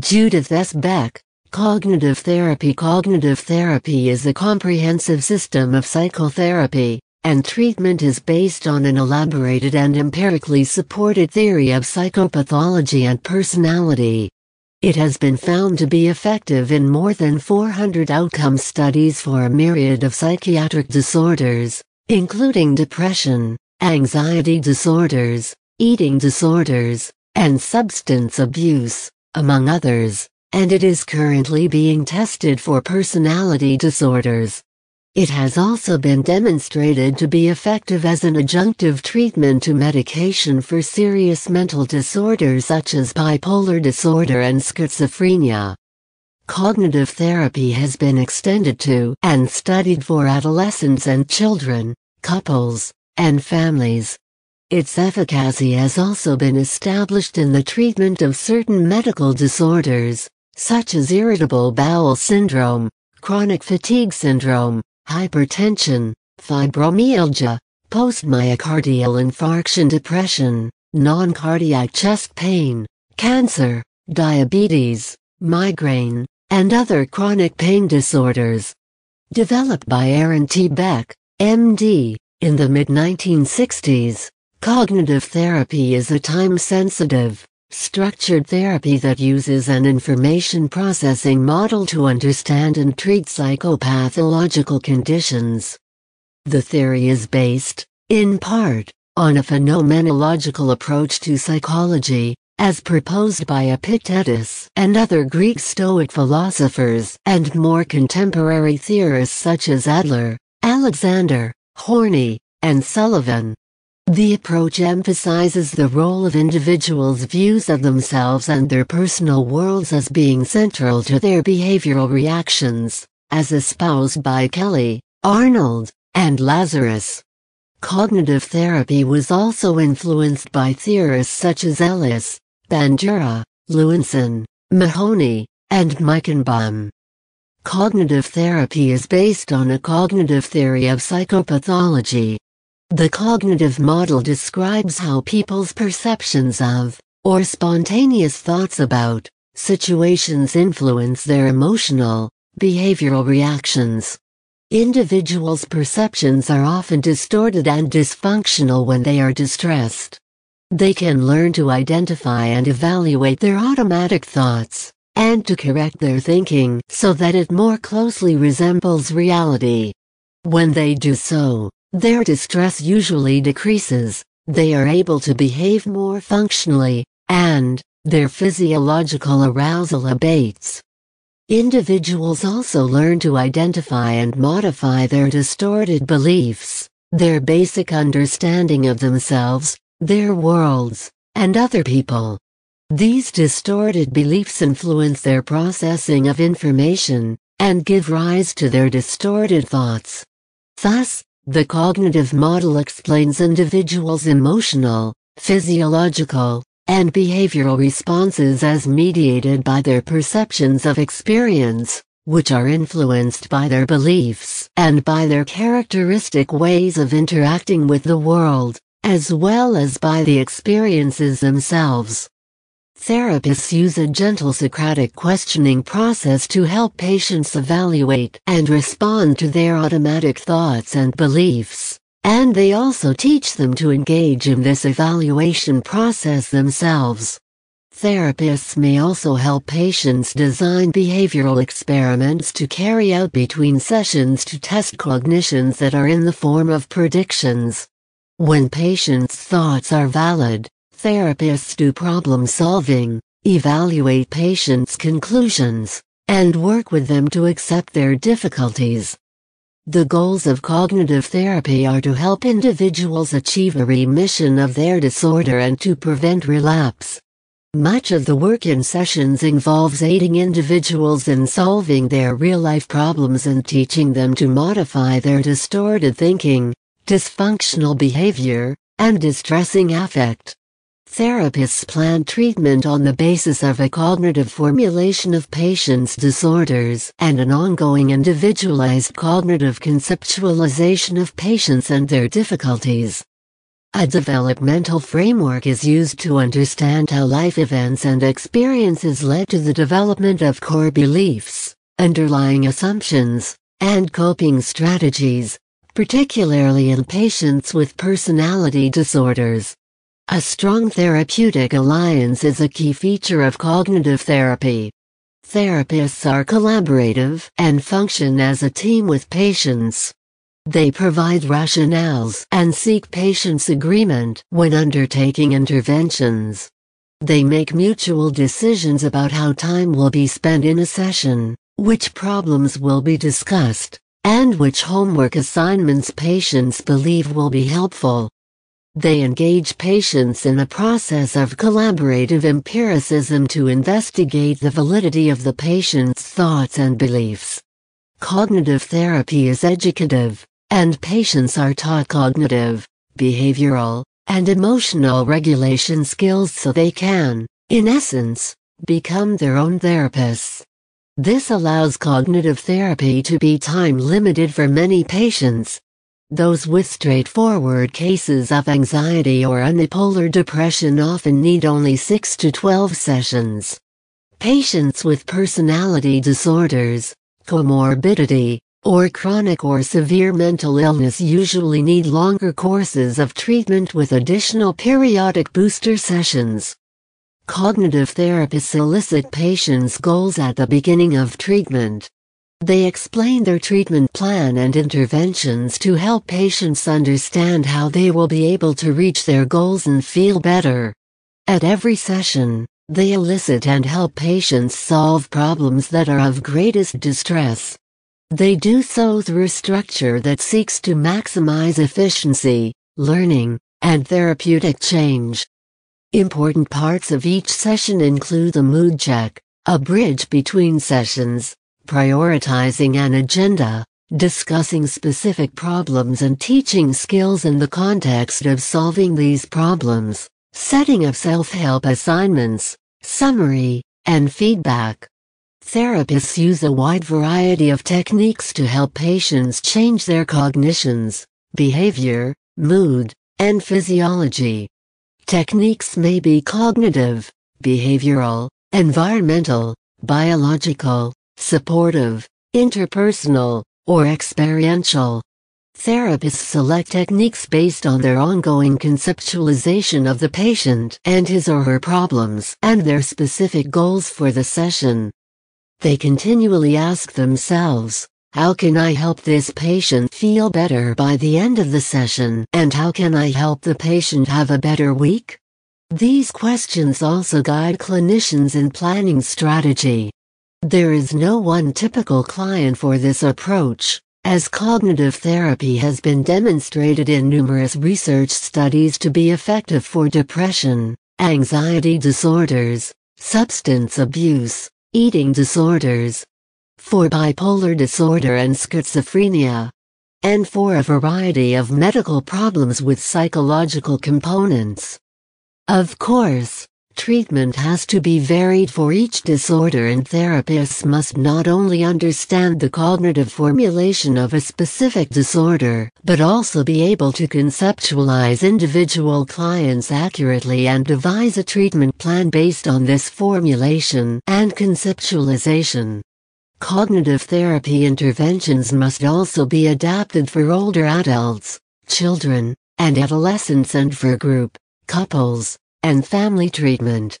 Judith S. Beck, Cognitive Therapy Cognitive therapy is a comprehensive system of psychotherapy, and treatment is based on an elaborated and empirically supported theory of psychopathology and personality. It has been found to be effective in more than 400 outcome studies for a myriad of psychiatric disorders, including depression, anxiety disorders, eating disorders, and substance abuse among others, and it is currently being tested for personality disorders. It has also been demonstrated to be effective as an adjunctive treatment to medication for serious mental disorders such as bipolar disorder and schizophrenia. Cognitive therapy has been extended to and studied for adolescents and children, couples, and families. Its efficacy has also been established in the treatment of certain medical disorders, such as irritable bowel syndrome, chronic fatigue syndrome, hypertension, fibromyalgia, postmyocardial infarction depression, non-cardiac chest pain, cancer, diabetes, migraine, and other chronic pain disorders. Developed by Aaron T. Beck, MD, in the mid-1960s, Cognitive therapy is a time-sensitive, structured therapy that uses an information processing model to understand and treat psychopathological conditions. The theory is based, in part, on a phenomenological approach to psychology, as proposed by Epictetus and other Greek Stoic philosophers and more contemporary theorists such as Adler, Alexander, Horney, and Sullivan. The approach emphasizes the role of individuals' views of themselves and their personal worlds as being central to their behavioral reactions, as espoused by Kelly, Arnold, and Lazarus. Cognitive therapy was also influenced by theorists such as Ellis, Bandura, Lewinsohn, Mahoney, and Meichenbaum. Cognitive therapy is based on a cognitive theory of psychopathology, the cognitive model describes how people's perceptions of, or spontaneous thoughts about, situations influence their emotional, behavioral reactions. Individuals' perceptions are often distorted and dysfunctional when they are distressed. They can learn to identify and evaluate their automatic thoughts, and to correct their thinking so that it more closely resembles reality. When they do so, their distress usually decreases, they are able to behave more functionally, and their physiological arousal abates. Individuals also learn to identify and modify their distorted beliefs, their basic understanding of themselves, their worlds, and other people. These distorted beliefs influence their processing of information, and give rise to their distorted thoughts. Thus, the cognitive model explains individuals' emotional, physiological, and behavioral responses as mediated by their perceptions of experience, which are influenced by their beliefs and by their characteristic ways of interacting with the world, as well as by the experiences themselves. Therapists use a gentle Socratic questioning process to help patients evaluate and respond to their automatic thoughts and beliefs, and they also teach them to engage in this evaluation process themselves. Therapists may also help patients design behavioral experiments to carry out between sessions to test cognitions that are in the form of predictions. When patients' thoughts are valid, Therapists do problem solving, evaluate patients' conclusions, and work with them to accept their difficulties. The goals of cognitive therapy are to help individuals achieve a remission of their disorder and to prevent relapse. Much of the work in sessions involves aiding individuals in solving their real-life problems and teaching them to modify their distorted thinking, dysfunctional behavior, and distressing affect. Therapists plan treatment on the basis of a cognitive formulation of patients' disorders and an ongoing individualized cognitive conceptualization of patients and their difficulties. A developmental framework is used to understand how life events and experiences led to the development of core beliefs, underlying assumptions, and coping strategies, particularly in patients with personality disorders. A strong therapeutic alliance is a key feature of cognitive therapy. Therapists are collaborative and function as a team with patients. They provide rationales and seek patients' agreement when undertaking interventions. They make mutual decisions about how time will be spent in a session, which problems will be discussed, and which homework assignments patients believe will be helpful. They engage patients in a process of collaborative empiricism to investigate the validity of the patient's thoughts and beliefs. Cognitive therapy is educative, and patients are taught cognitive, behavioral, and emotional regulation skills so they can, in essence, become their own therapists. This allows cognitive therapy to be time limited for many patients. Those with straightforward cases of anxiety or unipolar depression often need only 6 to 12 sessions. Patients with personality disorders, comorbidity, or chronic or severe mental illness usually need longer courses of treatment with additional periodic booster sessions. Cognitive therapists elicit patients' goals at the beginning of treatment. They explain their treatment plan and interventions to help patients understand how they will be able to reach their goals and feel better. At every session, they elicit and help patients solve problems that are of greatest distress. They do so through structure that seeks to maximize efficiency, learning, and therapeutic change. Important parts of each session include the mood check, a bridge between sessions, prioritizing an agenda, discussing specific problems and teaching skills in the context of solving these problems, setting of self-help assignments, summary, and feedback. Therapists use a wide variety of techniques to help patients change their cognitions, behavior, mood, and physiology. Techniques may be cognitive, behavioral, environmental, biological, supportive, interpersonal, or experiential. Therapists select techniques based on their ongoing conceptualization of the patient and his or her problems and their specific goals for the session. They continually ask themselves, how can I help this patient feel better by the end of the session and how can I help the patient have a better week? These questions also guide clinicians in planning strategy. There is no one typical client for this approach, as cognitive therapy has been demonstrated in numerous research studies to be effective for depression, anxiety disorders, substance abuse, eating disorders, for bipolar disorder and schizophrenia, and for a variety of medical problems with psychological components. Of course, treatment has to be varied for each disorder and therapists must not only understand the cognitive formulation of a specific disorder, but also be able to conceptualize individual clients accurately and devise a treatment plan based on this formulation and conceptualization. Cognitive therapy interventions must also be adapted for older adults, children, and adolescents and for group, couples, and family treatment.